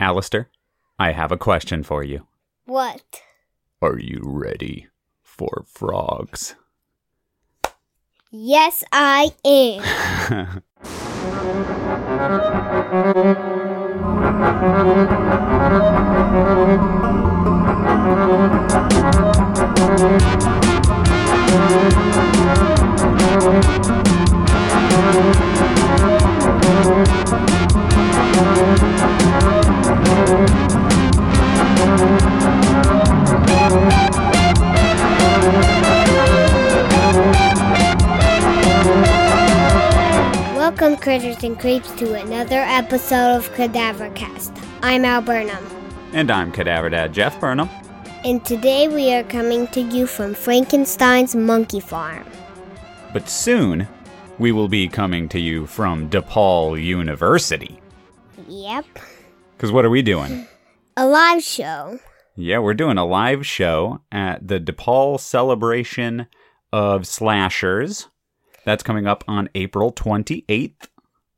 Alistair, I have a question for you. What? Are you ready for frogs? Yes, I am. Welcome, critters and creeps, to another episode of Cadavercast. I'm Al Burnham, and I'm Cadaver Dad Jeff Burnham. and today we are coming to you from Frankenstein's Monkey Farm. But soon, we will be coming to you from DePaul University. Yep, Because what are we doing? a live show. Yeah, we're doing a live show at the DePaul Celebration of Slashers. That's coming up on April 28th.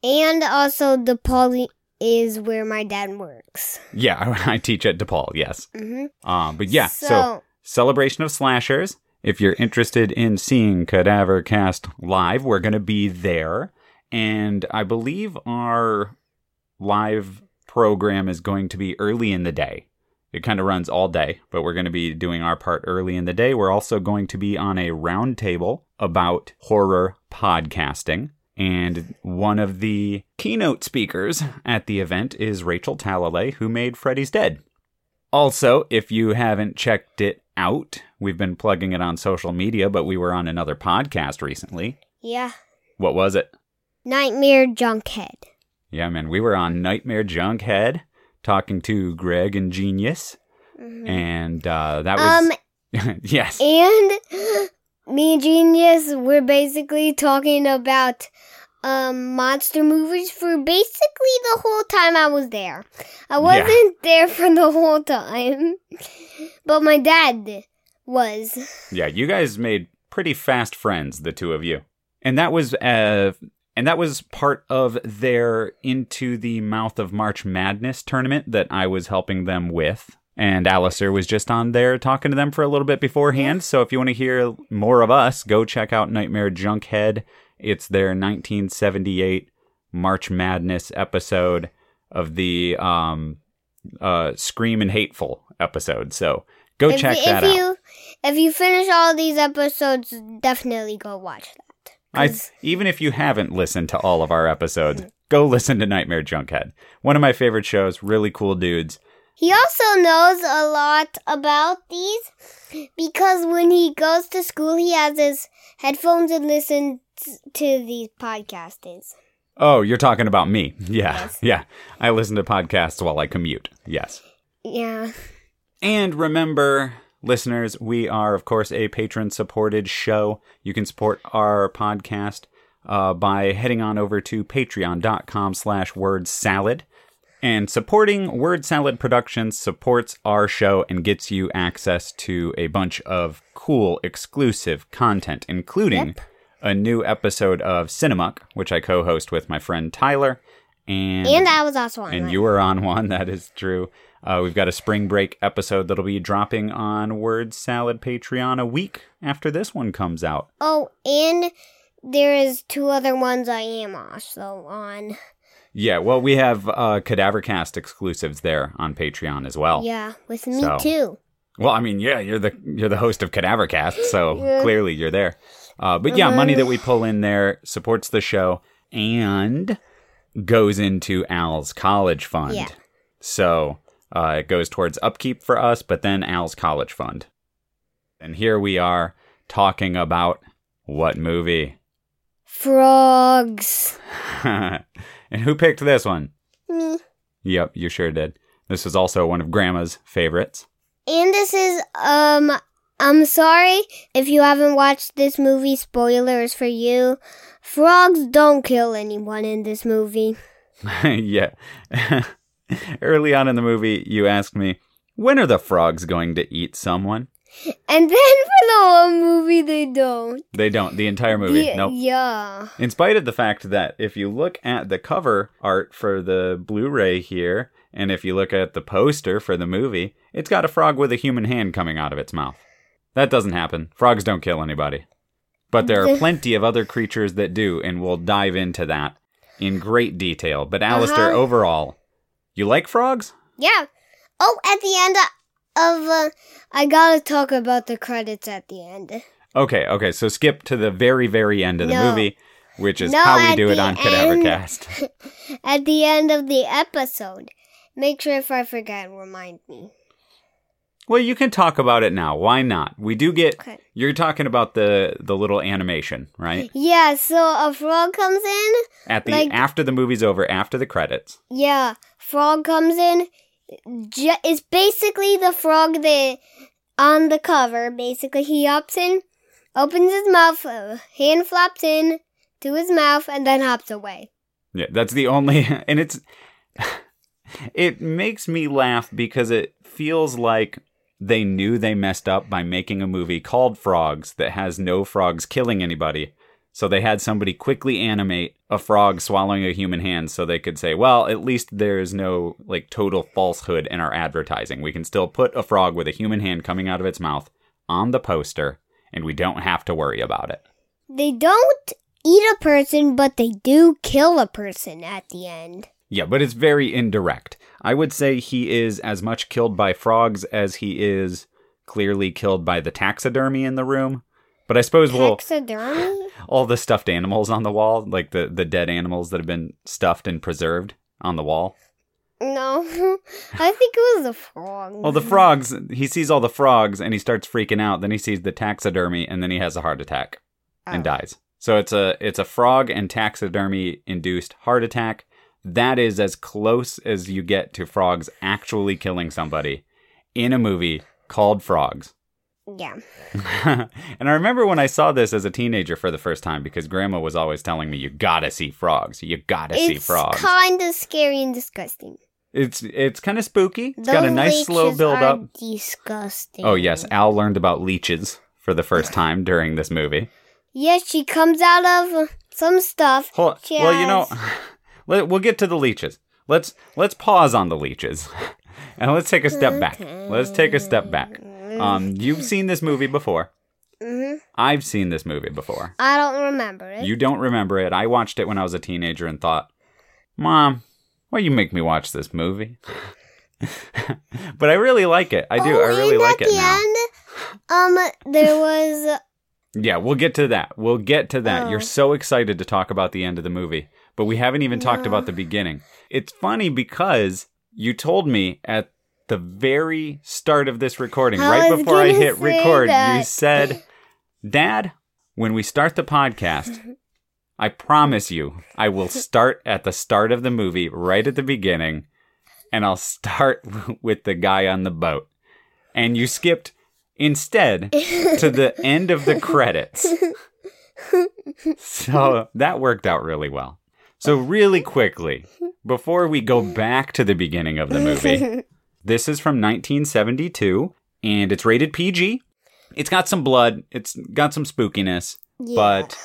And also, DePaul is where my dad works. Yeah, I teach at DePaul, yes. hmm Um, but yeah, so, So- Celebration of Slashers. If you're interested in seeing Cadaver Cast live, we're going to be there. And I believe our live program is going to be early in the day. It kind of runs all day, but we're going to be doing our part early in the day. We're also going to be on a roundtable about horror podcasting. And one of the keynote speakers at the event is Rachel Talalay, who made Freddy's Dead. Also, if you haven't checked it out, we've been plugging it on social media, but we were on another podcast recently. Yeah, What was it? Nightmare Junkhead. Yeah, man, we were on Nightmare Junkhead talking to Greg and Genius, and uh, that was Um, yes, and me and Genius were basically talking about um monster movies for basically the whole time I was there. I wasn't there for the whole time, but my dad was. yeah. You guys made pretty fast friends, the two of you, and that was uh, and that was part of their Into the Mouth of March Madness tournament that I was helping them with. And Alistair was just on there talking to them for a little bit beforehand. So if you want to hear more of us, go check out Nightmare Junkhead. It's their 1978 March Madness episode of the um, uh, Scream and Hateful episode. So go if, check if that out. you if you finish all these episodes, definitely go watch that. I, even if you haven't listened to all of our episodes, go listen to Nightmare Junkhead. One of my favorite shows, really cool dudes. He also knows a lot about these because when he goes to school, he has his headphones and listens to these podcasts. Oh, you're talking about me. Yeah. Yes. Yeah. I listen to podcasts while I commute. Yes. Yeah. And remember, listeners, we are, of course, a patron supported show. You can support our podcast uh, by heading on over to patreon.com slash word salad. And supporting Word Salad Productions supports our show and gets you access to a bunch of cool exclusive content, including Yep. a new episode of Cinemuck, which I co host with my friend Tyler. And, And I was also on and one. you were on one. That is true. Uh, we've got a spring break episode that'll be dropping on Word Salad Patreon a week after this one comes out. Oh, and there is two other ones I am also on. Yeah, well, we have uh, Cadavercast exclusives there on Patreon as well. Yeah, with me So. too. Well, I mean, yeah, you're the you're the host of Cadavercast, so Yeah. clearly you're there. Uh, but yeah, Uh-huh. money that we pull in there supports the show and goes into Al's college fund. Yeah. So uh, it goes towards upkeep for us, but then Al's college fund. And here we are talking about what movie? Frogs. and who picked this one? Me. Yep, you sure did. This is also one of Grandma's favorites. And this is um I'm sorry if you haven't watched this movie, spoilers for you. Frogs don't kill anyone in this movie. yeah. Early on in the movie, you asked me, when are the frogs going to eat someone? And then for the whole movie, they don't. They don't. The entire movie. Ye- nope. Yeah. In spite of the fact that if you look at the cover art for the Blu ray here, and if you look at the poster for the movie, it's got a frog with a human hand coming out of its mouth. That doesn't happen. Frogs don't kill anybody. But there are plenty of other creatures that do, and we'll dive into that in great detail. But Alistair, Uh-huh. overall, you like frogs? Yeah. Oh, at the end of, uh, I gotta talk about the credits at the end. Okay, okay, so skip to the very, very end of the No. movie, which is No, how we at do it the on end. Cadavercast. At the end of the episode. Make sure if I forget, remind me. Well, you can talk about it now. Why not? We do get. Okay. You're talking about the the little animation, right? Yeah, so a frog comes in. At the Like- after the movie's over, after the credits. Yeah, frog comes in. Ju- it's basically the frog that on the cover. Basically, he hops in, opens his mouth, uh, hand flops in to his mouth, and then hops away. Yeah, that's the only, and it's. It makes me laugh because it feels like they knew they messed up by making a movie called Frogs that has no frogs killing anybody. So they had somebody quickly animate a frog swallowing a human hand so they could say, well, at least there's no like total falsehood in our advertising. We can still put a frog with a human hand coming out of its mouth on the poster and we don't have to worry about it. They don't eat a person, but they do kill a person at the end. Yeah, but it's very indirect. I would say he is as much killed by frogs as he is clearly killed by the taxidermy in the room. But I suppose we'll all the stuffed animals on the wall, like the the dead animals that have been stuffed and preserved on the wall. No, I think it was a frog. Well, the frogs, he sees all the frogs and he starts freaking out. Then he sees the taxidermy and then he has a heart attack and Oh. dies. So it's a it's a frog and taxidermy induced heart attack. That is as close as you get to frogs actually killing somebody in a movie called Frogs. Yeah. and I remember when I saw this as a teenager for the first time because grandma was always telling me you gotta see frogs. You gotta see frogs. It's kind of scary and disgusting. it's it's kind of spooky. It's got a nice slow build are up. Disgusting. Oh yes, Al learned about leeches for the first time during this movie. Yes, she comes out of some stuff. Hold, well, you know, let, we'll get to the leeches. Let's let's pause on the leeches, and let's take a step back. Let's take a step back. Um, you've seen this movie before. hmm I've seen this movie before. I don't remember it. You don't remember it. I watched it when I was a teenager and thought, "Mom, why you make me watch this movie?" but I really like it. I do. Oh, I really like at it the now. end, um, there was Yeah, we'll get to that. We'll get to that. Oh. You're so excited to talk about the end of the movie, but we haven't even talked about the beginning. It's funny because you told me at the very start of this recording, I right before I hit record, you said, Dad, when we start the podcast, I promise you, I will start at the start of the movie, right at the beginning, and I'll start with the guy on the boat. And you skipped instead to the end of the credits. So that worked out really well. So, really quickly, before we go back to the beginning of the movie, this is from 1972 and it's rated PG. It's got some blood, it's got some spookiness, yeah. but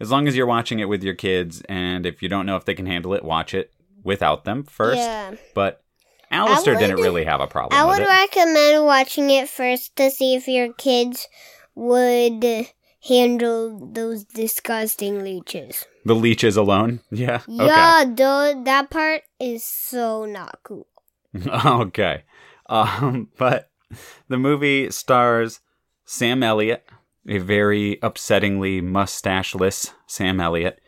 as long as you're watching it with your kids and if you don't know if they can handle it, watch it without them first. Yeah. But Alistair didn't really have a problem I would recommend watching it first to see if your kids would handle those disgusting leeches. the leeches alone? Yeah. Okay. Yeah, duh, that part is so not cool. okay. Um, but the movie stars Sam Elliott, a very upsettingly mustacheless Sam Elliott,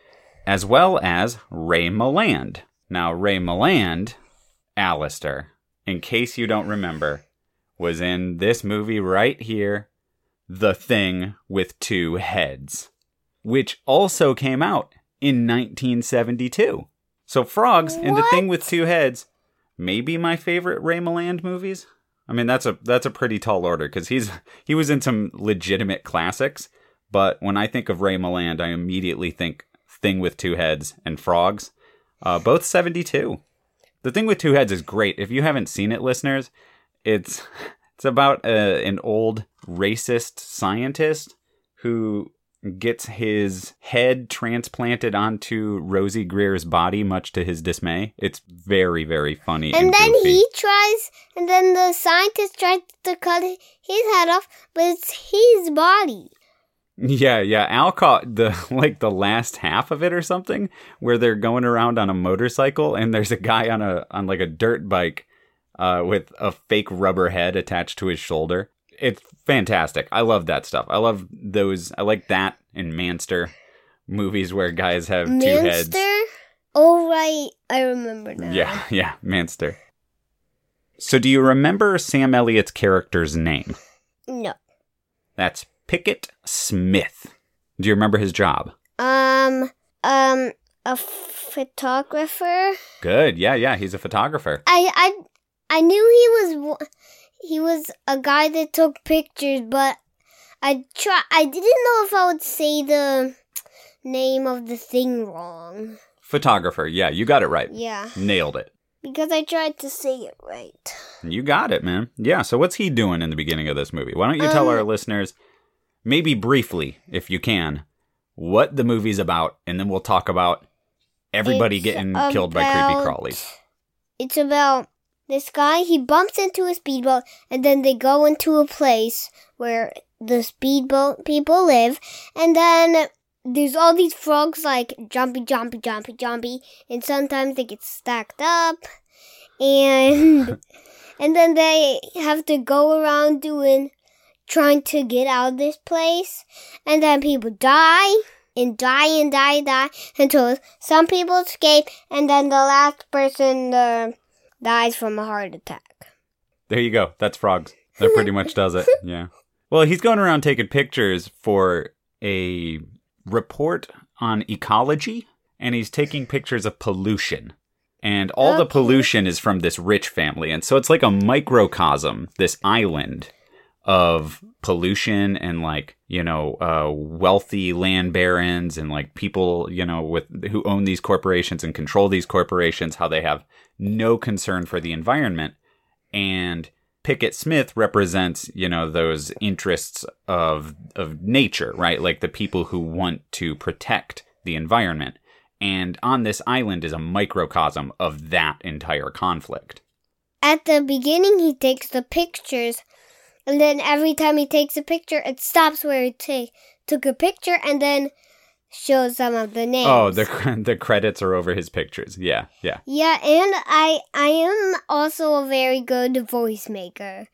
as well as Ray Milland. Now, Ray Milland, Alistair, in case you don't remember, was in this movie right here, The Thing with Two Heads, which also came out in 1972. So, Frogs and The Thing with Two Heads may be my favorite Ray Milland movies. I mean, that's a that's a pretty tall order because he's he was in some legitimate classics. But when I think of Ray Milland, I immediately think Thing with Two Heads and Frogs, uh, both seventy two. The Thing with Two Heads is great. If you haven't seen it, listeners, it's It's about uh, an old racist scientist who gets his head transplanted onto Rosey Grier's body, much to his dismay. It's very, very funny. And, And then goofy. he tries, and then the scientist tries to cut his head off, but it's his body. Yeah, yeah. Al caught the like the last half of it or something, where they're going around on a motorcycle and there's a guy on a on like a dirt bike, uh, with a fake rubber head attached to his shoulder. It's fantastic. I love that stuff. I love those. I like that in Manster movies where guys have two heads. Oh, right. I remember now. Yeah, yeah, Manster. So, do you remember Sam Elliott's character's name? No. That's Pickett Smith. Do you remember his job? Um, um, a photographer. Good. Yeah, yeah. He's a photographer. I, I, I knew he was, he was a guy that took pictures, but I try. I didn't know if I would say the name of the thing wrong. Photographer. Yeah, you got it right. Yeah, Nailed it. because I tried to say it right. You got it, man. Yeah, so what's he doing in the beginning of this movie? Why don't you tell Um, our listeners, maybe briefly, if you can, what the movie's about, and then we'll talk about everybody getting killed by creepy about- crawlies. It's about this guy. He bumps into a speedboat, and then they go into a place where the speedboat people live, and then there's all these frogs like jumpy, jumpy, jumpy, jumpy, and sometimes they get stacked up, and and then they have to go around doing trying to get out of this place, and then people die and die and die and die until some people escape, and then the last person uh, dies from a heart attack. There you go. That's frogs. That pretty much does it. Yeah. Well, he's going around taking pictures for a report on ecology, and he's taking pictures of pollution. And all the pollution is from this rich family. And so it's like a microcosm, this island of pollution and like, you know, uh, wealthy land barons and like people, you know, with who own these corporations and control these corporations, how they have no concern for the environment and Pickett Smith represents, you know, those interests of of nature, right? Like the people who want to protect the environment. And on this island is a microcosm of that entire conflict. At the beginning, he takes the pictures, and then every time he takes a picture, it stops where he ta- took a picture and then shows some of the names. Oh, the the credits are over his pictures. Yeah, yeah. Yeah, and I I am also a very good voice maker.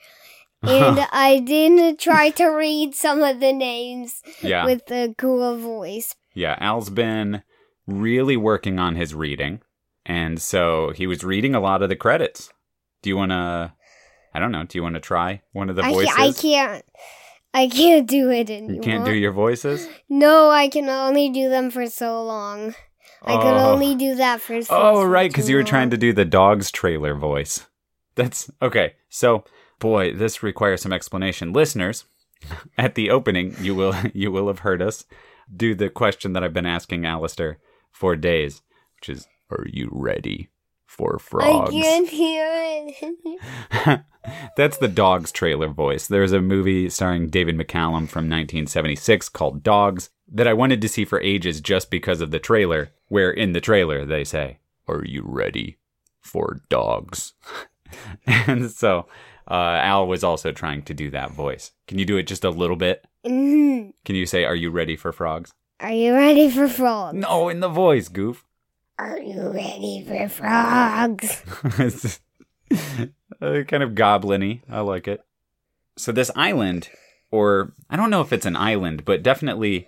And I did try to read some of the names Yeah. with a cool voice. Yeah, Al's been really working on his reading. And so he was reading a lot of the credits. Do you want to I don't know, do you want to try one of the I, voices? I can't I can't do it anymore. You can't do your voices? No, I can only do them for so long. I could Oh. only do that for so Oh, right, because you were trying to do the dog's trailer voice. That's okay. So, boy, this requires some explanation. Listeners, at the opening, you will you will have heard us do the question that I've been asking Alistair for days, which is, "Are you ready for frogs?" I can't hear it. That's the dog's trailer voice. There's a movie starring David McCallum from 1976 called Dogs that I wanted to see for ages just because of the trailer, where in the trailer they say, Are you ready for dogs? and so uh, Al was also trying to do that voice. Can you do it just a little bit? Mhm. Can you say, Are you ready for frogs? Are you ready for frogs? No, in the voice, goof. Are you ready for frogs? it's uh, kind of goblin-y. I like it. So this island, or I don't know if it's an island, but definitely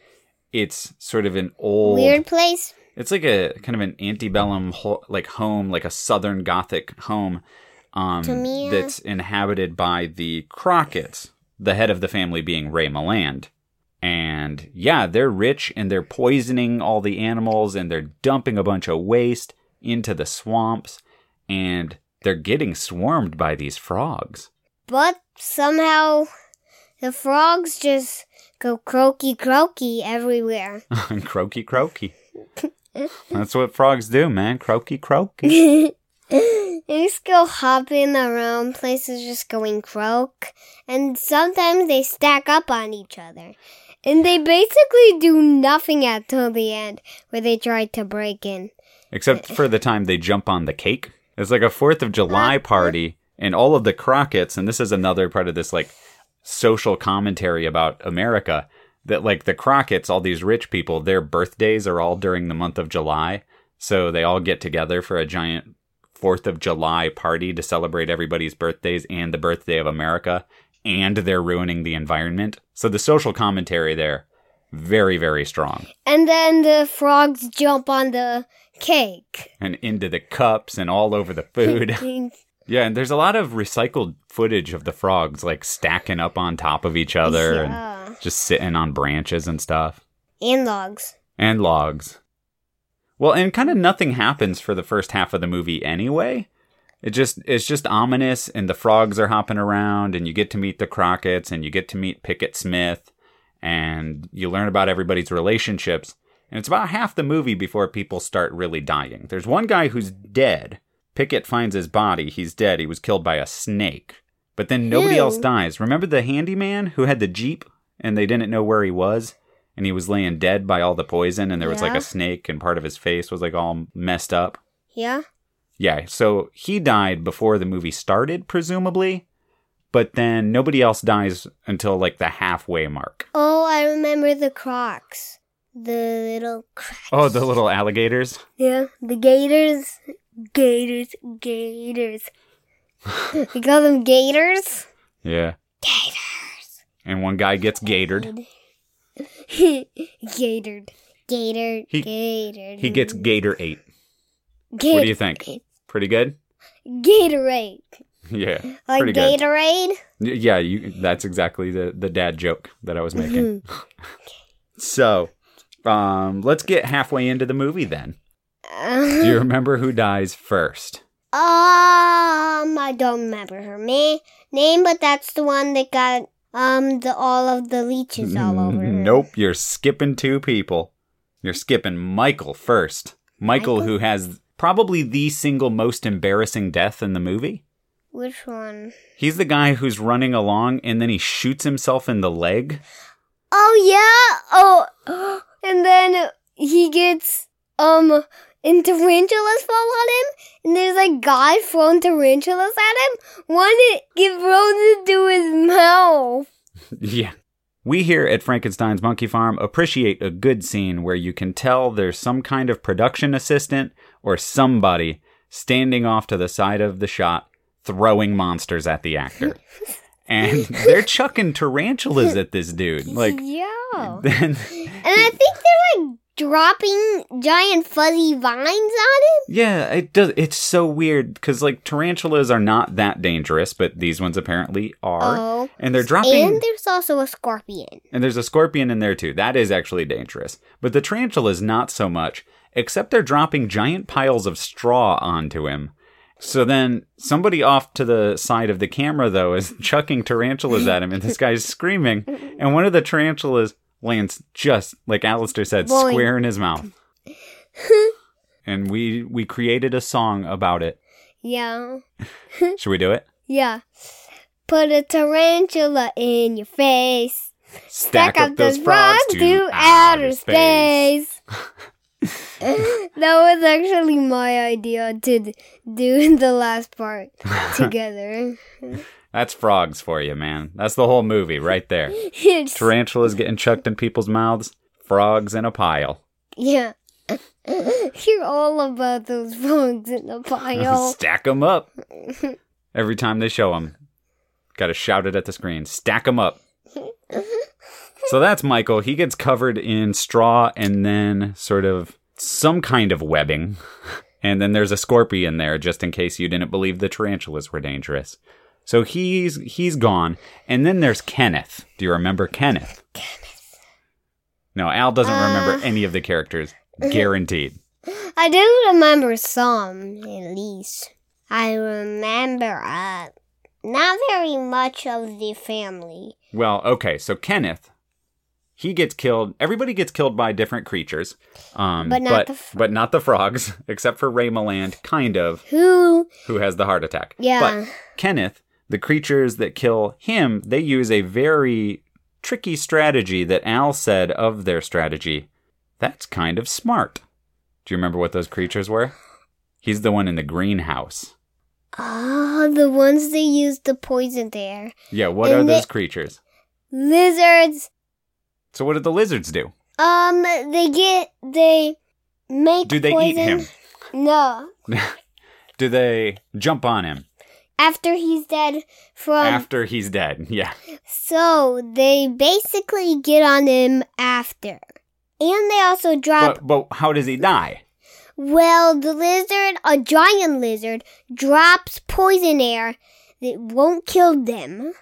it's sort of an old. Weird place. It's like a kind of an antebellum ho- like home, like a southern Gothic home, um, To me, uh, that's inhabited by the Crockett's. The head of the family being Ray Milland. And yeah, they're rich and they're poisoning all the animals and they're dumping a bunch of waste into the swamps and they're getting swarmed by these frogs. But somehow the frogs just go croaky croaky everywhere. croaky croaky. That's what frogs do, man. Croaky croaky. they just go hopping around places, just going croak. And sometimes they stack up on each other. And they basically do nothing until the end, where they try to break in. Except for the time they jump on the cake. It's like a 4th of July uh-huh. party, and all of the Crockett's, and this is another part of this, like, social commentary about America, that, like, the Crockett's, all these rich people, their birthdays are all during the month of July. So they all get together for a giant 4th of July party to celebrate everybody's birthdays and the birthday of America, and they're ruining the environment. So the social commentary there, very, very strong. And then the frogs jump on the cake. And into the cups and all over the food. yeah, and there's a lot of recycled footage of the frogs like stacking up on top of each other Yeah. and just sitting on branches and stuff. and logs. And logs. Well, and kind of nothing happens for the first half of the movie anyway. It just it's just ominous and the frogs are hopping around and you get to meet the Crockett's and you get to meet Pickett Smith and you learn about everybody's relationships. And it's about half the movie before people start really dying. There's one guy who's dead. Pickett finds his body. He's dead. He was killed by a snake. But then nobody Ew. else dies. Remember the handyman who had the Jeep and they didn't know where he was? And he was laying dead by all the poison and there was like a snake and part of his face was like all messed up. Yeah? Yeah, so he died before the movie started, presumably. But then nobody else dies until like the halfway mark. Oh, I remember the crocs. The little crocs. Oh, the little alligators? Yeah, the gators. Gators, gators. we call them gators. Yeah. Gators. And one guy gets gatored. Gatored. Gator. He- Gatored. He gets Gator 8. Gator. What do you think? Pretty good? Gatorade. Yeah. Like pretty good. Gatorade? Yeah, you that's exactly the the dad joke that I was making. so, um let's get halfway into the movie then. Do you remember who dies first? Um, I don't remember her ma- name, but that's the one that got um the all of the leeches all over her. Nope, you're skipping two people. You're skipping Michael first. Michael, Michael? who has probably the single most embarrassing death in the movie. Which one? He's the guy who's running along and then he shoots himself in the leg. Oh yeah. Oh, and then he gets um. And tarantulas fall on him, and there's like guy throwing tarantulas at him. One it get thrown into his mouth. Yeah. We here at Frankenstein's Monkey Farm appreciate a good scene where you can tell there's some kind of production assistant or somebody standing off to the side of the shot throwing monsters at the actor. And they're chucking tarantulas at this dude. Like, yeah. then, And I think they're like dropping giant fuzzy vines on him. yeah, it does. It's so weird because, like, tarantulas are not that dangerous, but these ones apparently are. Oh. And they're dropping. And there's also a scorpion. And there's a scorpion in there too. That is actually dangerous. But the tarantula is not so much, except they're dropping giant piles of straw onto him. So then somebody off to the side of the camera though is chucking tarantulas at him and this guy's screaming and one of the tarantulas lands just like Alistair said Boing. square in his mouth. and we we created a song about it. Yeah. Should we do it? Yeah. Put a tarantula in your face. Stack, up, those frogs to outer space. That was actually my idea to do the last part together. That's frogs for you, man. That's the whole movie right there. It's- Tarantulas getting chucked in people's mouths, frogs in a pile. yeah. You're all about those frogs in the pile. Stack them up. Every time they show them, got to shout it at the screen. Stack them up. So that's Michael. He gets covered in straw and then sort of some kind of webbing. And then there's a scorpion there just in case you didn't believe the tarantulas were dangerous. So he's he's gone. And then there's Kenneth. Do you remember Kenneth? Kenneth. No, Al doesn't remember any of the characters. Guaranteed. I do remember some, at least. I remember, uh, not very much of the family. Well, okay, so Kenneth he gets killed. Everybody gets killed by different creatures, um, But not but, the fr- but not the frogs, except for Ray Milland, kind of, Who? who has the heart attack. Yeah. But Kenneth, the creatures that kill him, they use a very tricky strategy that Al said of their strategy. That's kind of smart. Do you remember what those creatures were? He's the one in the greenhouse. Oh, the ones they use to poison there. Yeah, what And are they- those creatures? Lizards. So what did the lizards do? Um, they get they make. Do they eat him? No. Do they jump on him After he's dead from. after he's dead? Yeah. So they basically get on him after. And they also drop. But, but how does he die? well, the lizard, a giant lizard, drops poison air that won't kill them.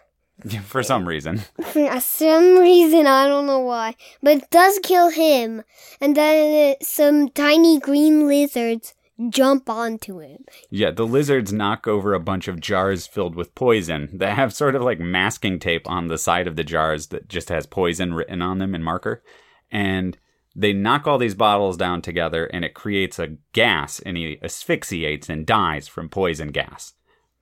For some reason. For some reason, I don't know why. But it does kill him. And then some tiny green lizards jump onto him. Yeah, the lizards knock over a bunch of jars filled with poison. that have sort of like masking tape on the side of the jars that just has poison written on them in marker. And they knock all these bottles down together and it creates a gas and he asphyxiates and dies from poison gas.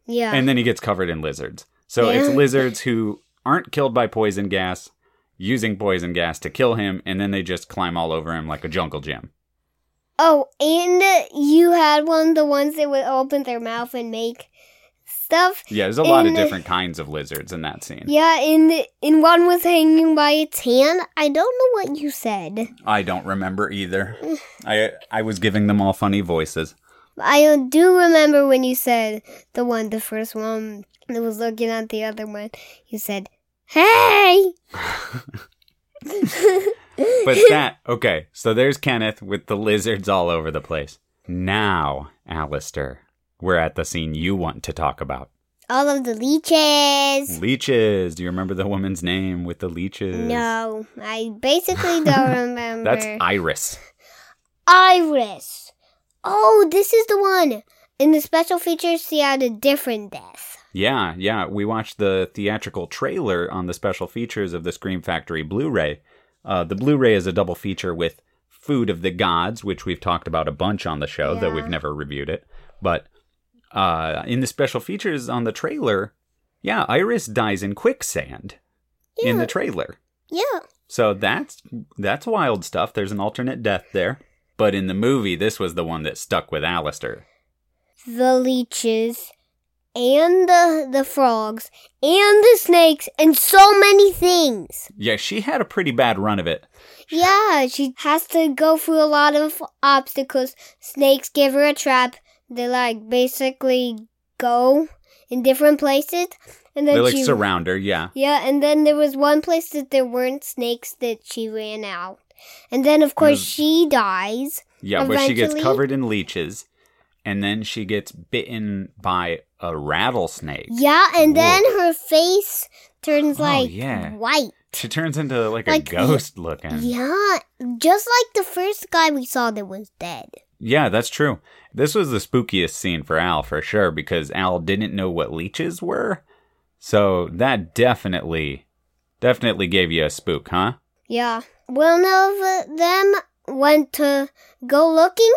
Yeah. And then he gets covered in lizards. So it's lizards who aren't killed by poison gas using poison gas to kill him and then they just climb all over him like a jungle gym. oh, and you had one, the ones that would open their mouth and make stuff. Yeah, there's a lot of different kinds of lizards in that scene. Yeah, and and one was hanging by its hand. I don't know what you said. I don't remember either. I I was giving them all funny voices. I do remember when you said the one, the first one that was looking at the other one. You said, "Hey." But that okay, so there's Kenneth with the lizards all over the place. Now, Alistair, we're at the scene you want to talk about. All of the leeches. Leeches. Do you remember the woman's name with the leeches? No, I basically don't remember. That's Iris. Iris. Oh, this is the one. In the special features, she had a different death. Yeah, yeah. We watched the theatrical trailer on the special features of the Scream Factory Blu ray. Uh, the Blu ray is a double feature with Food of the Gods, which we've talked about a bunch on the show, though we've never reviewed it. But uh, in the special features on the trailer, yeah, Iris dies in quicksand in the trailer. Yeah. So that's that's wild stuff. There's an alternate death there. But in the movie, this was the one that stuck with Alistair. The leeches and the the frogs and the snakes and so many things. Yeah, she had a pretty bad run of it. Yeah, she has to go through a lot of obstacles. Snakes give her a trap. They like basically go in different places, and then They like she surround her, yeah. yeah. And then there was one place that there weren't snakes that she ran out, and then of course she dies. Yeah, where she gets covered in leeches, and then she gets bitten by a rattlesnake. Yeah, and Whoa. then her face turns Oh, like yeah. white. She turns into like a Like the- ghost looking. Yeah, just like the first guy we saw that was dead. Yeah, that's true. This was the spookiest scene for Al for sure because Al didn't know what leeches were. So that definitely, definitely gave you a spook, huh? Yeah. One of them went to go looking,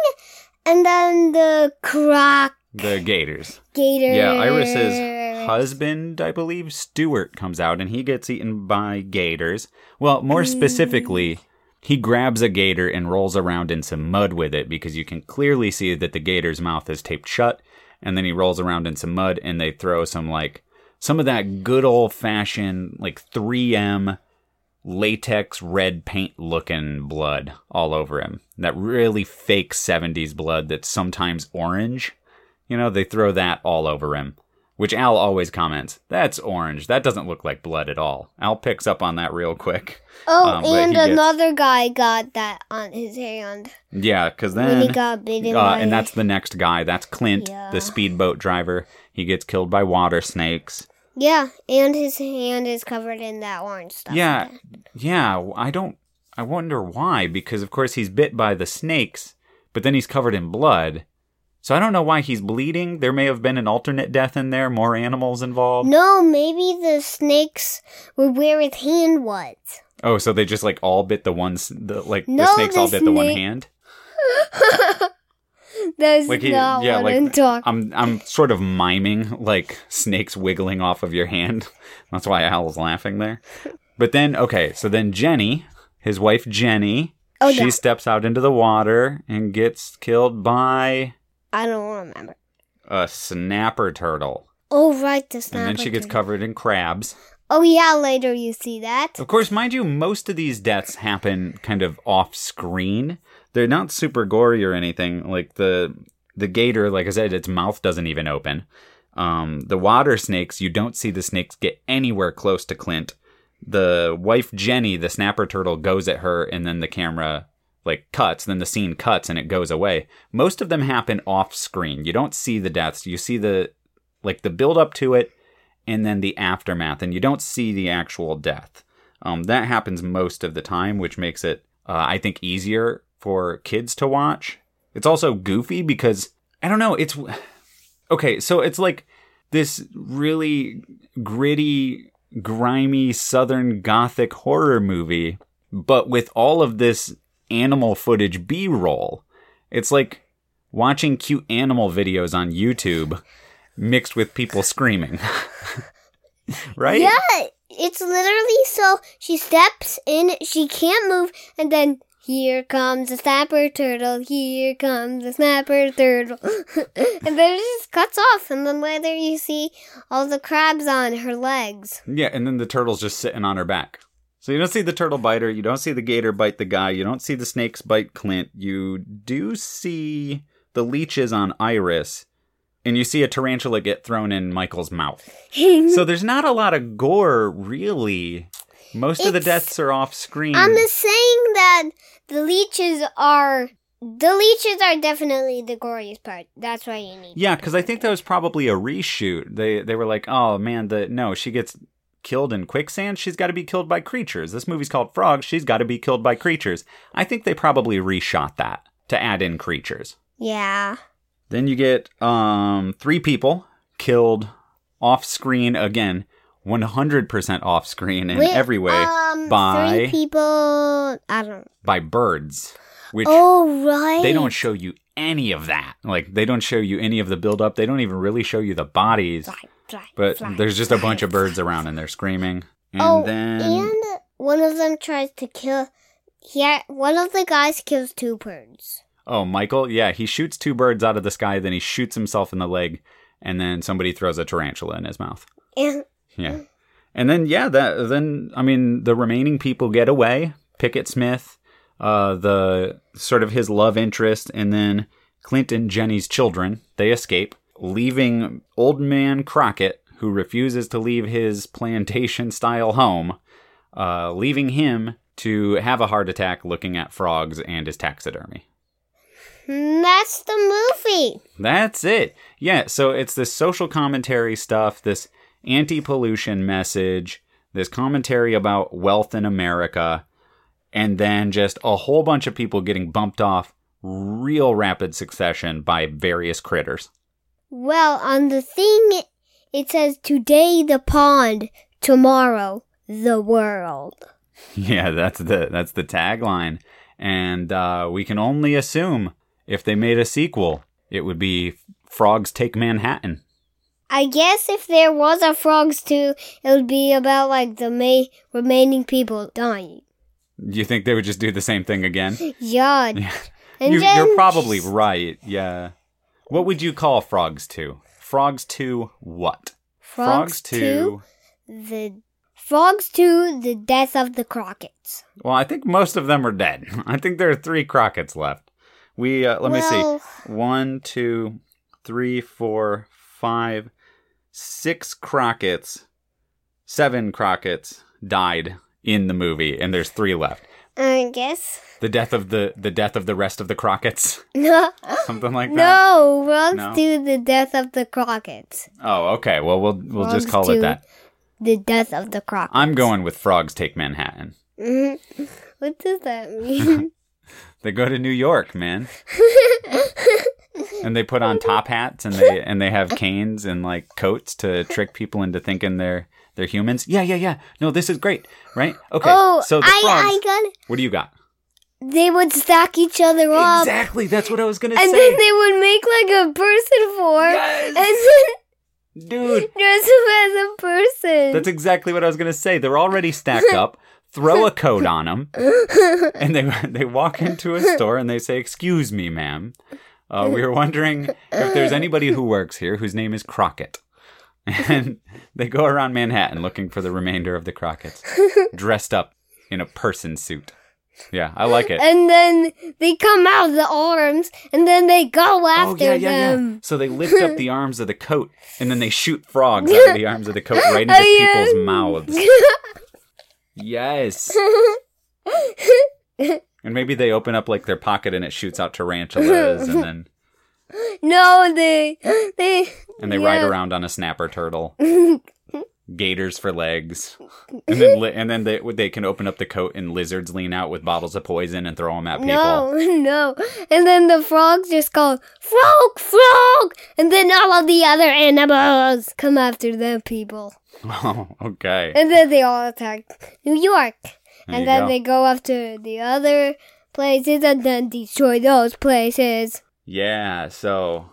and then the croc The gators. gator. Yeah, Iris's husband, I believe, Stuart, comes out and he gets eaten by gators. Well, more specifically, he grabs a gator and rolls around in some mud with it because you can clearly see that the gator's mouth is taped shut. And then he rolls around in some mud and they throw some, like, some of that good old fashioned, like, 3M latex red paint looking blood all over him. That really fake 70s blood that's sometimes orange. You know, they throw that all over him. Which Al always comments, that's orange. That doesn't look like blood at all. Al picks up on that real quick. Oh, Um, and gets- another guy got that on his hand Yeah, because when he got bitten. Uh, by and that's the next guy. That's Clint, Yeah. the speedboat driver. He gets killed by water snakes. Yeah, and his hand is covered in that orange stuff. Yeah, yeah. I don't. I wonder why. Because of course he's bit by the snakes, but then he's covered in blood. So I don't know why he's bleeding. There may have been an alternate death in there, more animals involved. No, maybe the snakes were where his hand was. Oh, so they just like all bit the ones, the like No, the snakes all the bit the one hand. That's Like he- not yeah, what like I'm talking. I'm I'm sort of miming like snakes wiggling off of your hand. That's why Al's laughing there. But then okay, so then Jenny, his wife Jenny, Oh, she no. steps out into the water and gets killed by I don't remember. a snapper turtle. Oh, right, the snapper. and then she gets turtle. covered in crabs. Oh, yeah, later you see that. Of course, mind you, most of these deaths happen kind of off screen. They're not super gory or anything. Like the the gator, like I said, its mouth doesn't even open. Um, the water snakes, you don't see the snakes get anywhere close to Clint. The wife Jenny, the snapper turtle, goes at her, and then the camera like cuts. Then the scene cuts, and it goes away. Most of them happen off screen. You don't see the deaths. You see the like the build up to it, and then the aftermath, and you don't see the actual death. Um, that happens most of the time, which makes it, uh, I think, easier for kids to watch. It's also goofy because I don't know. It's okay. So it's like this really gritty, grimy Southern Gothic horror movie, but with all of this animal footage B roll. It's like watching cute animal videos on YouTube mixed with people screaming. right? Yeah, it's literally so she steps in, she can't move, and then here comes the snapper turtle, here comes the snapper turtle. and then it just cuts off, and then later you see all the crabs on her legs. Yeah, and then the turtle's just sitting on her back. So you don't see the turtle bite her, you don't see the gator bite the guy, you don't see the snakes bite Clint. You do see the leeches on Iris, and you see a tarantula get thrown in Michael's mouth. so there's not a lot of gore, really. Most of the deaths are off screen. I'm just saying that the leeches are. The leeches are definitely the goriest part. That's why you need. Yeah, because I think that was probably a reshoot. They they were like, oh man, the no, she gets killed in quicksand. She's got to be killed by creatures. This movie's called Frogs. She's got to be killed by creatures. I think they probably reshot that to add in creatures. Yeah. Then you get um three people killed off screen again, one hundred percent off screen in Wait, every way Um, by people. I don't. by birds, which Oh right. they don't show you any of that. Like they don't show you any of the build up. They don't even really show you the bodies. Fly, fly, But fly, there's just a bunch of birds around and they're screaming. And oh, then and one of them tries to kill. Yeah, one of the guys kills two birds. oh, Michael, yeah, he shoots two birds out of the sky, then he shoots himself in the leg, and then somebody throws a tarantula in his mouth. And Yeah. And then yeah, that then I mean the remaining people get away. Pickett Smith, uh the sort of his love interest, and then Clint and Jenny's children, they escape, leaving old man Crockett, who refuses to leave his plantation style home, uh, leaving him to have a heart attack looking at frogs and his taxidermy. that's the movie. That's it. Yeah, so it's this social commentary stuff, this anti pollution message, this commentary about wealth in America, and then just a whole bunch of people getting bumped off real rapid succession by various critters. Well, on the thing, it says today the pond, tomorrow the world. Yeah, that's the that's the tagline. And uh, we can only assume if they made a sequel, it would be Frogs Take Manhattan. I guess if there was a frogs too, it would be about like the ma- remaining people dying. Do you think they would just do the same thing again? Yeah. And You, you're probably right. Yeah. What would you call Frogs 2? Frogs 2 what? Frogs, two, the frogs two, the death of the Crockett's. Well, I think most of them are dead. I think there are three Crockett's left. We, uh, let me see. One, two, three, four, five, six Crockett's, seven Crockett's died in the movie, and there's three left. I guess. The death of the the death of the rest of the Crockett's, No, something like that. no, frogs No? two, the death of the Crockett's. Oh, okay. Well, we'll we'll just call it that. The death of the Crockett's. I'm going with Frogs Take Manhattan. Mhm. What does that mean? They go to New York, man. And they put on top hats and they and they have canes and like coats to trick people into thinking they're they're humans. Yeah, yeah, yeah. No, this is great, right? Okay. oh, so the I, frogs. I got what do you got? They would stack each other up. Exactly. That's what I was gonna And say, And then they would make like a person form. Yes. And then dude. dress him as a person. That's exactly what I was gonna say. They're already stacked up. Throw a coat on them, and they they walk into a store and they say, "Excuse me, ma'am. Uh, we were wondering if there's anybody who works here whose name is Crockett." And they go around Manhattan looking for the remainder of the Crockett's, dressed up in a person suit. Yeah, I like it. and then they come out of the arms, and then they go after oh yeah, yeah, yeah. So they lift up the arms of the coat, and then they shoot frogs out of the arms of the coat right into Oh, people's mouths. Yes. And maybe they open up like their pocket and it shoots out tarantulas and then no, they they and they ride around on a snapper turtle. Gators for legs. And then li- and then they they can open up the coat and lizards lean out with bottles of poison and throw them at people. No, no. And then the frogs just go, frog, frog! And then all of the other animals come after the people. Oh, okay. And then they all attack New York. There and then go. they go after the other places and then destroy those places. Yeah, so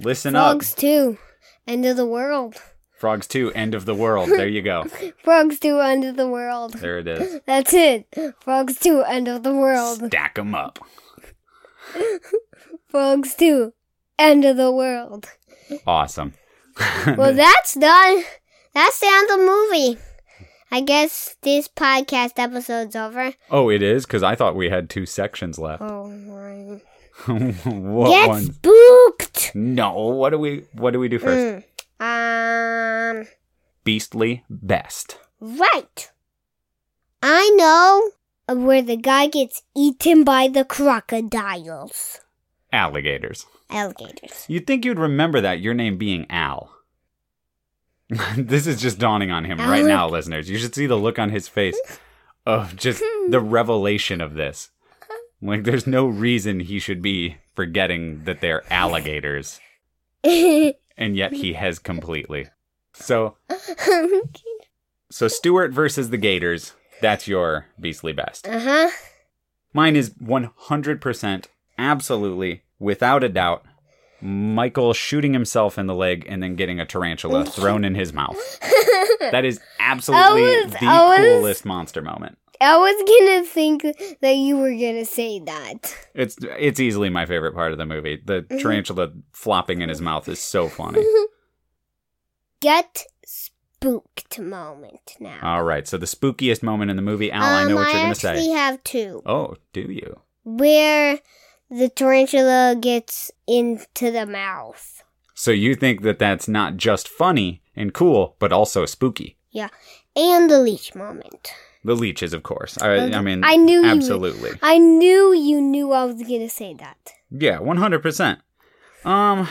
listen up Frogs up. too. End of the world. Frogs 2 End of the World. There you go. Frogs too, end of the world. There it is. That's it. Frogs too, end of the world. Stack them up. Frogs too, end of the world. Awesome. Well, that's done. That's the end of the movie. I guess this podcast episode's over. Oh, it is because I thought we had two sections left. Oh, right. what Get one? spooked. No. What do we? What do we do first? Mm. Um, Beastly best. right. I know where the guy gets eaten by the crocodiles. Alligators. Alligators. You'd think you'd remember that. Your name being Al. this is just dawning on him right now, listeners. You should see the look on his face of just the revelation of this. Like, there's no reason he should be forgetting that they're alligators, and yet he has completely. So, so Stewart versus the Gators. That's your beastly best. uh huh. Mine is 100%, absolutely, without a doubt, Michael shooting himself in the leg and then getting a tarantula thrown in his mouth. That is absolutely was- the I was- coolest monster moment. I was gonna think that you were gonna say that. It's it's easily my favorite part of the movie. The tarantula flopping in his mouth is so funny. Get spooked moment now. All right, so the spookiest moment in the movie, Al, I know what you're Um, I to actually say. have two. Oh, do you? Where the tarantula gets into the mouth. So you think that that's not just funny and cool, but also spooky? Yeah. And the leech moment. The leeches, of course. I, I mean, I knew you absolutely. I knew you knew I was gonna say that. Yeah, one hundred percent. Um,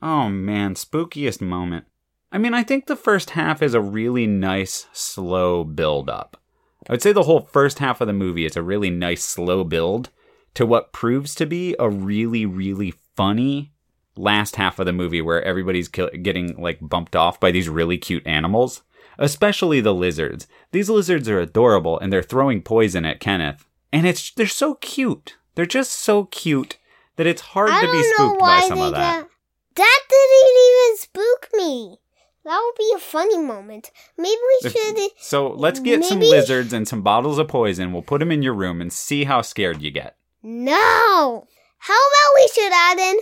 oh man, spookiest moment. I mean, I think the first half is a really nice, slow build up. I would say the whole first half of the movie is a really nice, slow build to what proves to be a really, really funny last half of the movie where everybody's kill- getting like bumped off by these really cute animals, especially the lizards. These lizards are adorable and they're throwing poison at Kenneth, and it's they're so cute. They're just so cute that it's hard I to be spooked by some of that. got. That didn't even spook me. That would be a funny moment. Maybe we should. So let's get some lizards and some bottles of poison. We'll put them in your room and see how scared you get. No. How about we should add in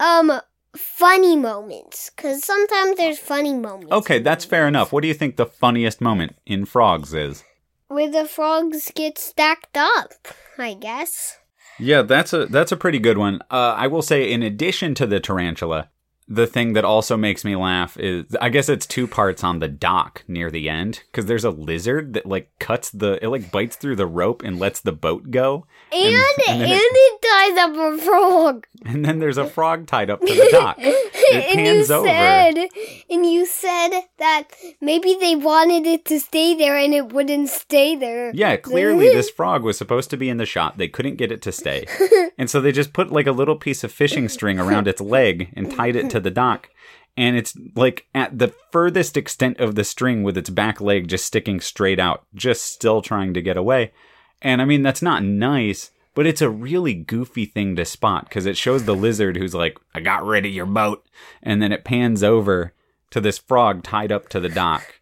um funny moments? Cause sometimes there's funny moments. Okay, that's fair enough. What do you think the funniest moment in Frogs is? Where the frogs get stacked up, I guess. Yeah, that's a that's a pretty good one. Uh, I will say, in addition to the tarantula, the thing that also makes me laugh is I guess it's two parts on the dock near the end because there's a lizard that like cuts the it like bites through the rope and lets the boat go. And And- and, it- it ties up a frog. and then there's a frog tied up to the dock. It and pans over. said, and you said that maybe they wanted it to stay there and it wouldn't stay there. Yeah, clearly this frog was supposed to be in the shot. They couldn't get it to stay. And so they just put like a little piece of fishing string around its leg and tied it to the dock. And it's like at the furthest extent of the string with its back leg just sticking straight out, just still trying to get away. And I mean, that's not nice, but it's a really goofy thing to spot because it shows the lizard who's like, I got rid of your boat. And then it pans over to this frog tied up to the dock.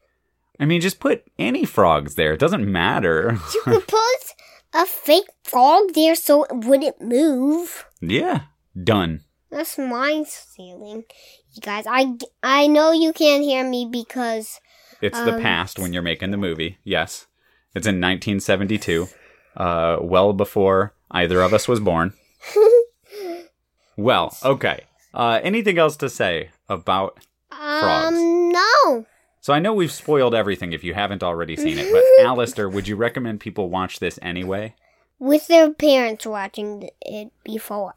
I mean, just put any frogs there. It doesn't matter. You could put a fake frog there so it wouldn't move. yeah, done. That's my feeling. You guys, I, I know you can't hear me because It's the Um, past when you're making the movie. Yes. It's in 1972, uh, well before either of us was born. well, okay. Uh, anything else to say about? Frogs. um no. So I know we've spoiled everything if you haven't already seen it, but Alistair, would you recommend people watch this anyway? With their parents watching it before.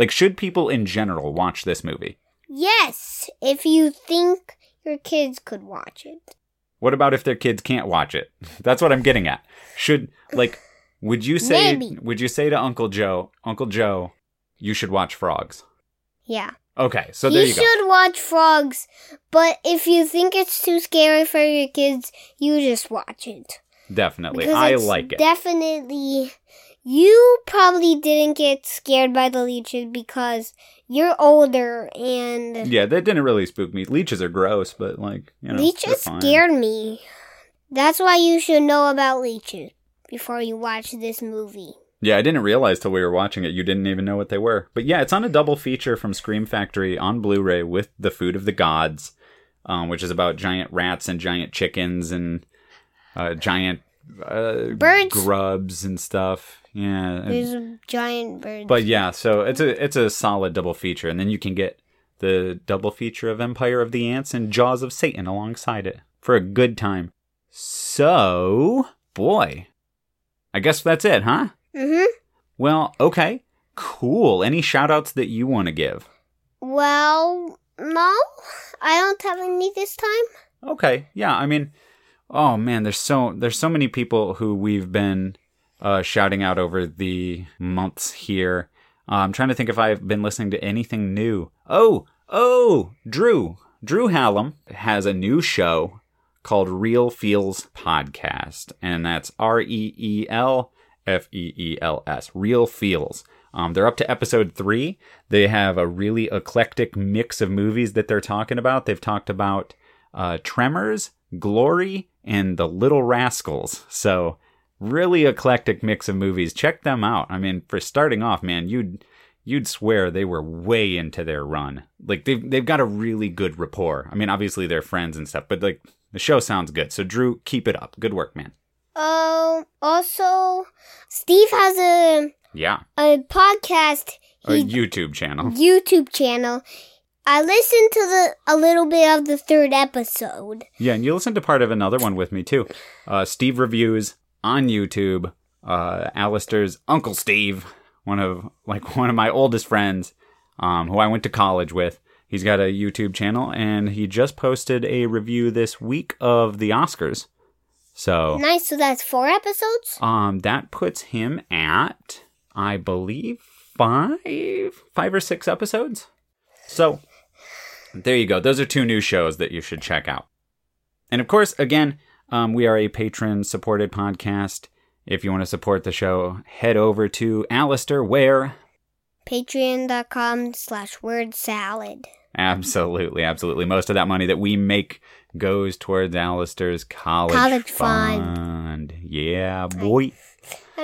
Like, should people in general watch this movie? Yes, if you think your kids could watch it. What about if their kids can't watch it? That's what I'm getting at. Should like would you say Maybe. would you say to Uncle Joe, Uncle Joe, you should watch frogs? Yeah. Okay, so there you you go. should watch frogs, but if you think it's too scary for your kids, you just watch it. Definitely. Because I like it. Definitely. You probably didn't get scared by the leeches because you're older and yeah, that didn't really spook me. Leeches are gross, but like, you know, leeches scared me. That's why you should know about leeches before you watch this movie. Yeah, I didn't realize till we were watching it you didn't even know what they were. But yeah, it's on a double feature from Scream Factory on Blu-ray with The Food of the Gods, um, which is about giant rats and giant chickens and uh, giant uh, Birds. grubs and stuff. Yeah, There's giant birds. but yeah, so it's a it's a solid double feature, and then you can get the double feature of Empire of the Ants and Jaws of Satan alongside it for a good time. So, boy, I guess that's it, huh? mm-hmm. Well, okay, cool. Any shout outs that you want to give? Well, no, I don't have any this time. Okay, yeah. I mean, oh man, there's so there's so many people who we've been uh, shouting out over the months here. Uh, I'm trying to think if I've been listening to anything new. Oh, oh, Drew, Drew Hallam has a new show called Reel Feels Podcast, and that's R E E L F E E L S. Reel Feels. Um, they're up to episode three. They have a really eclectic mix of movies that they're talking about. They've talked about uh, Tremors, Glory, and The Little Rascals. So, really eclectic mix of movies. Check them out. I mean, for starting off, man, you'd you'd swear they were way into their run. Like they've they've got a really good rapport. I mean, obviously they're friends and stuff, but like the show sounds good. So, Drew, keep it up. Good work, man. Um. Also, Steve has a Yeah, a podcast. a YouTube channel. YouTube channel. I listened to the a little bit of the third episode. Yeah, and you listened to part of another one with me too. Uh, Steve reviews on YouTube. Uh, Alistair's Uncle Steve, one of like one of my oldest friends, um, who I went to college with. He's got a YouTube channel, and he just posted a review this week of the Oscars. So, Nice. So that's four episodes. um, that puts him at, I believe, five, five or six episodes. So, there you go. Those are two new shows that you should check out. And of course, again, um, we are a patron supported podcast. If you want to support the show, head over to Alistair, where Patreon.com slash word salad. absolutely, absolutely, most of that money that we make goes towards Alistair's college, College fund. fund. Yeah, boy. I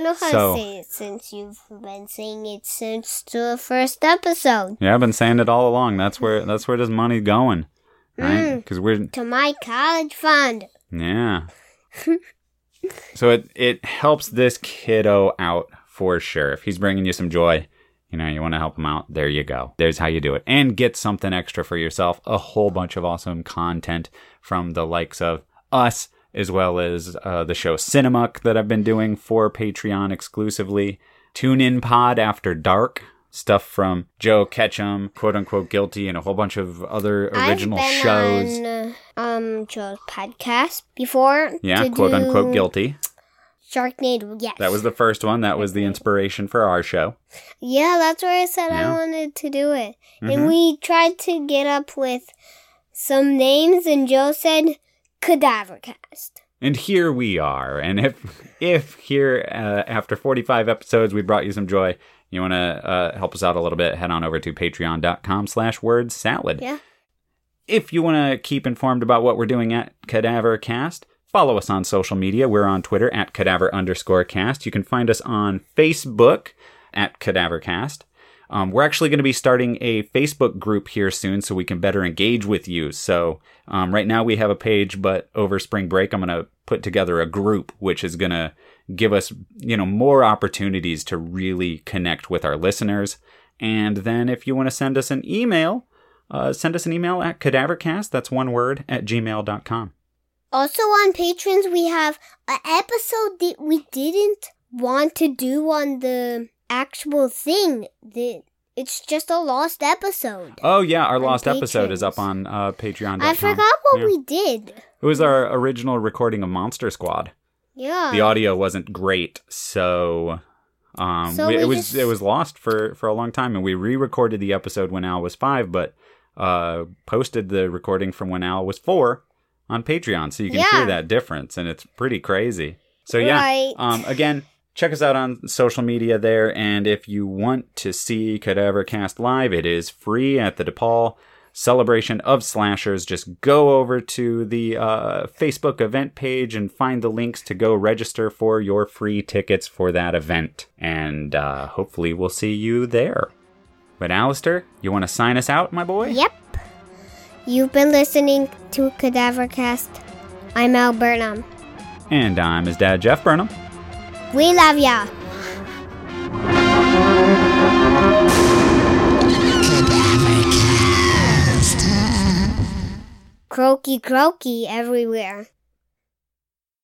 know how So- to say it since you've been saying it since the first episode. Yeah, I've been saying it all along. That's where that's where this money's going, right? Mm. Because we're To my college fund. yeah. so it it helps this kiddo out for sure. If he's bringing you some joy, you know, you want to help him out. There you go. There's how you do it, and get something extra for yourself. A whole bunch of awesome content from the likes of us, as well as uh, the show Cinemuck that I've been doing for Patreon exclusively. Tune In Pod After Dark. Stuff from Joe Ketchum, quote unquote guilty, and a whole bunch of other original shows. on uh, um Joe's podcast before. yeah, quote unquote do guilty. Sharknado. Yes, That was the first one. That was the inspiration for our show. Yeah, that's why I said Yeah. I wanted to do it. Mhm. And we tried to get up with some names, and Joe said Cadavercast. And here we are. And if if here uh, after 45 episodes we brought you some joy, you want to uh, help us out a little bit, head on over to patreon.com slash word salad. Yeah. If you want to keep informed about what we're doing at Cadaver Cast, follow us on social media. We're on Twitter at cadaver underscore cast. You can find us on Facebook at Cadaver Cast. Um, we're actually going to be starting a Facebook group here soon so we can better engage with you. So, um, right now we have a page, but over spring break, I'm going to put together a group which is going to give us, you know, more opportunities to really connect with our listeners. And then if you want to send us an email, uh, send us an email at cadavercast, that's one word, at gmail.com. Also on patrons, we have an episode that we didn't want to do on the actual thing. The it's just a lost episode. Oh, yeah, our lost episode is up on uh, patreon.com. I forgot what Yeah. we did. It was our original recording of Monster Squad. Yeah. the audio wasn't great, so um, So we- it was just- it was lost for for a long time, and we re-recorded the episode when Al was five, but uh, posted the recording from when Al was four on Patreon, so you can Yeah. hear that difference, and it's pretty crazy. So yeah, Right. um, again. Check us out on social media there, and if you want to see Cadaver Cast live, it is free at the DePaul celebration of slashers. Just go over to the uh, Facebook event page and find the links to go register for your free tickets for that event. And uh, hopefully, we'll see you there. But, Alistair, you want to sign us out, my boy? Yep. You've been listening to Cadavercast. I'm Al Burnham. And I'm his dad, Jeff Burnham. We love ya. Croaky croaky everywhere.